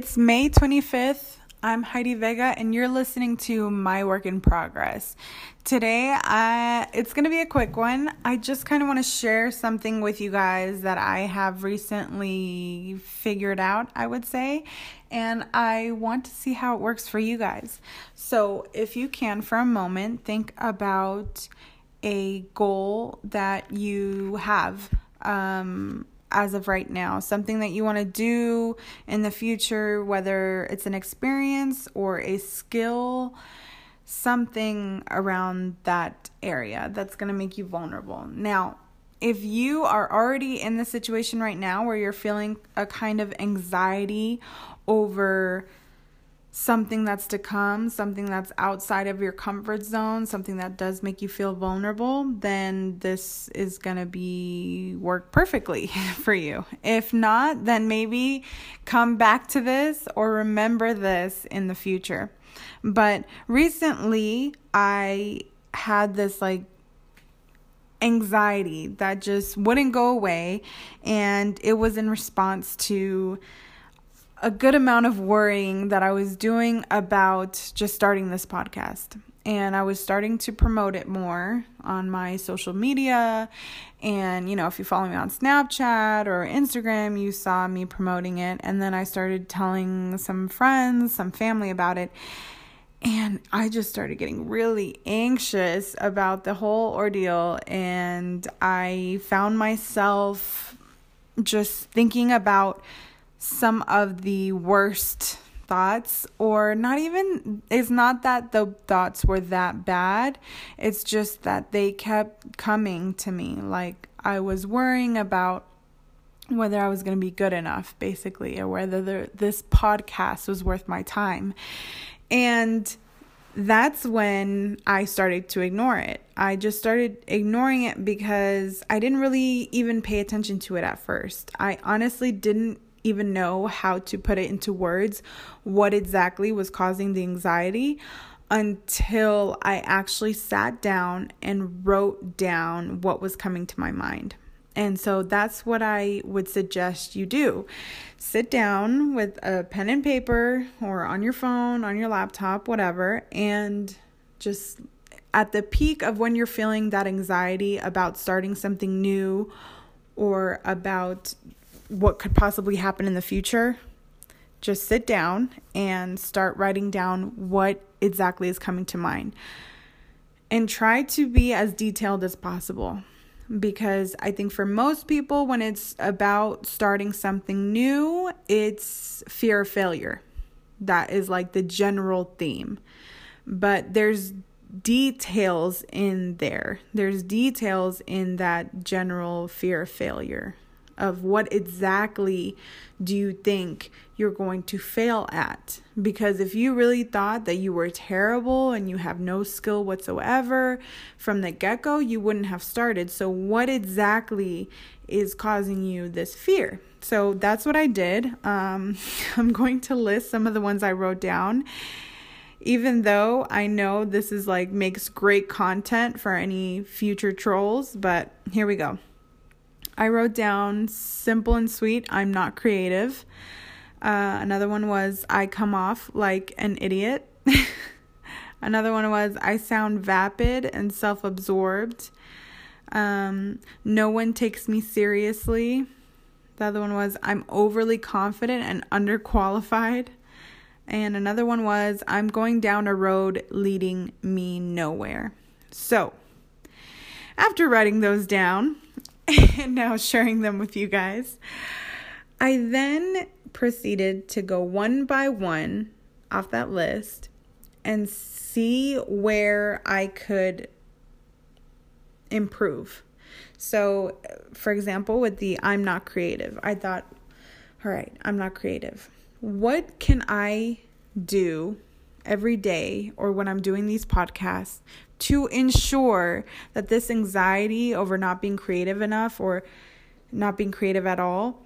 It's May 25th. I'm Heidi Vega, and you're listening to My Work in Progress. Today, I, it's going to be a quick one. I just kind of want to share something with you guys that I have recently figured out, I would say, and I want to see how it works for you guys. So, if you can, for a moment, think about a goal that you have. Um, as of right now, something that you want to do in the future, whether it's an experience or a skill, something around that area that's going to make you vulnerable. Now, if you are already in the situation right now where you're feeling a kind of anxiety over something that's to come, something that's outside of your comfort zone, something that does make you feel vulnerable, then this is going to be work perfectly for you. If not, then maybe come back to this or remember this in the future. But recently I had this like anxiety that just wouldn't go away and it was in response to a good amount of worrying that I was doing about just starting this podcast. And I was starting to promote it more on my social media. And, you know, if you follow me on Snapchat or Instagram, you saw me promoting it. And then I started telling some friends, some family about it. And I just started getting really anxious about the whole ordeal. And I found myself just thinking about some of the worst thoughts or not even it's not that the thoughts were that bad it's just that they kept coming to me like i was worrying about whether i was going to be good enough basically or whether the, this podcast was worth my time and that's when I started to ignore it. I just started ignoring it because I didn't really even pay attention to it at first. I honestly didn't even know how to put it into words what exactly was causing the anxiety until I actually sat down and wrote down what was coming to my mind. And so that's what I would suggest you do. Sit down with a pen and paper or on your phone, on your laptop, whatever, and just at the peak of when you're feeling that anxiety about starting something new or about what could possibly happen in the future, just sit down and start writing down what exactly is coming to mind. And try to be as detailed as possible because I think for most people, when it's about starting something new, it's fear of failure. That is like the general theme. But there's details in there, there's details in that general fear of failure of what exactly do you think you're going to fail at. Because if you really thought that you were terrible and you have no skill whatsoever from the get go, you wouldn't have started. So, what exactly is causing you this fear? So, that's what I did. Um, I'm going to list some of the ones I wrote down even though I know this is like makes great content for any future trolls, but here we go. I wrote down simple and sweet, I'm not creative. Uh, another one was I come off like an idiot. another one was I sound vapid and self absorbed. Um, no one takes me seriously. The other one was I'm overly confident and underqualified. And another one was I'm going down a road leading me nowhere. So, after writing those down, and now sharing them with you guys. I then proceeded to go one by one off that list and see where I could improve. So, for example, with the I'm not creative, I thought, all right, I'm not creative. What can I do every day or when I'm doing these podcasts to ensure that this anxiety over not being creative enough or not being creative at all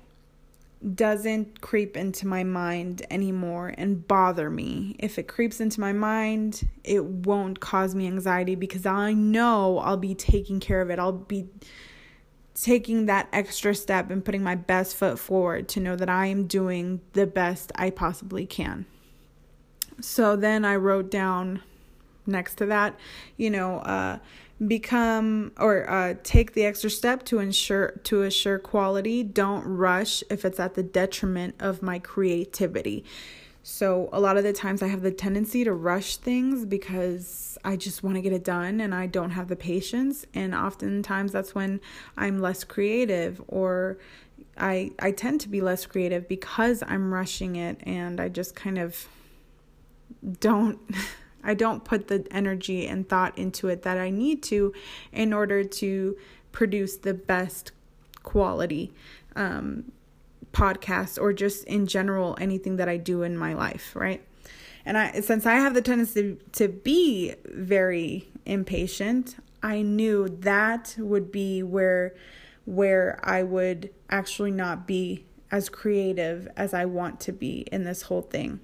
doesn't creep into my mind anymore and bother me. If it creeps into my mind, it won't cause me anxiety because I know I'll be taking care of it. I'll be taking that extra step and putting my best foot forward to know that I am doing the best I possibly can. So then I wrote down next to that, you know, uh, become or uh, take the extra step to ensure to assure quality. Don't rush if it's at the detriment of my creativity. So a lot of the times I have the tendency to rush things because I just want to get it done and I don't have the patience and oftentimes that's when I'm less creative or I I tend to be less creative because I'm rushing it and I just kind of don't I don't put the energy and thought into it that I need to in order to produce the best quality um, podcast or just in general anything that I do in my life, right? And I since I have the tendency to be very impatient, I knew that would be where where I would actually not be as creative as I want to be in this whole thing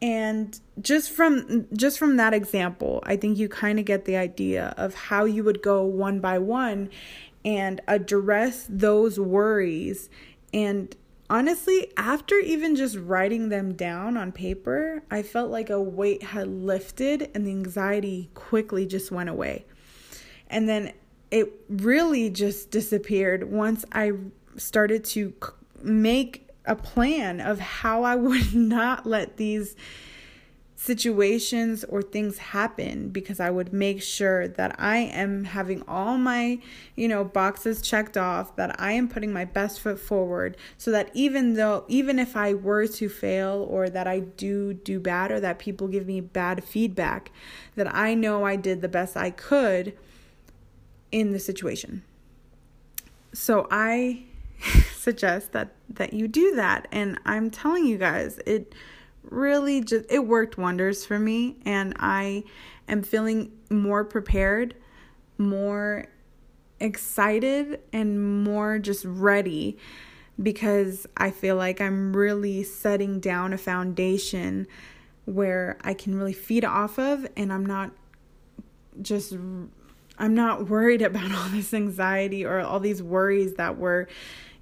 and just from just from that example i think you kind of get the idea of how you would go one by one and address those worries. And honestly after even just writing them down on paper i felt like a weight had lifted and the anxiety quickly just went away. And then it really just disappeared once i started to make a plan of how I would not let these situations or things happen because I would make sure that I am having all my, you know, boxes checked off, that I am putting my best foot forward so that even though even if I were to fail or that I do do bad or that people give me bad feedback, that I know I did the best I could in the situation. So I suggest that that you do that. And I'm telling you guys it really just it worked wonders for me. And I am feeling more prepared, more excited and more just ready because I feel like I'm really setting down a foundation where I can really feed off of and I'm not just I'm not worried about all this anxiety or all these worries that were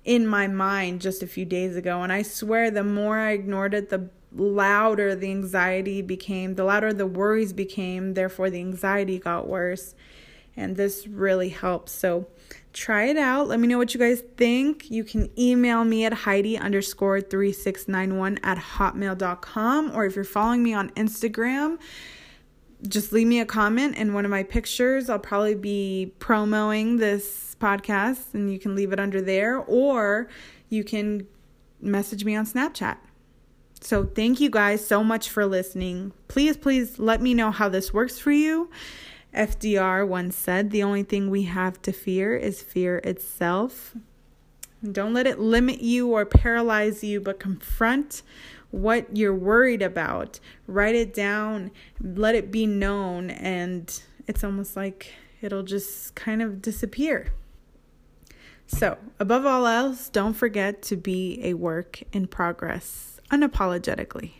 in my mind just a few days ago. And I swear, the more I ignored it, the louder the anxiety became, the louder the worries became. Therefore, the anxiety got worse. And this really helps. So try it out. Let me know what you guys think. You can email me at Heidi underscore 3691 at hotmail.com. Or if you're following me on Instagram, just leave me a comment in one of my pictures. I'll probably be promoting this podcast and you can leave it under there or you can message me on Snapchat. So, thank you guys so much for listening. Please, please let me know how this works for you. FDR once said, The only thing we have to fear is fear itself. Don't let it limit you or paralyze you, but confront what you're worried about. Write it down, let it be known, and it's almost like it'll just kind of disappear. So, above all else, don't forget to be a work in progress unapologetically.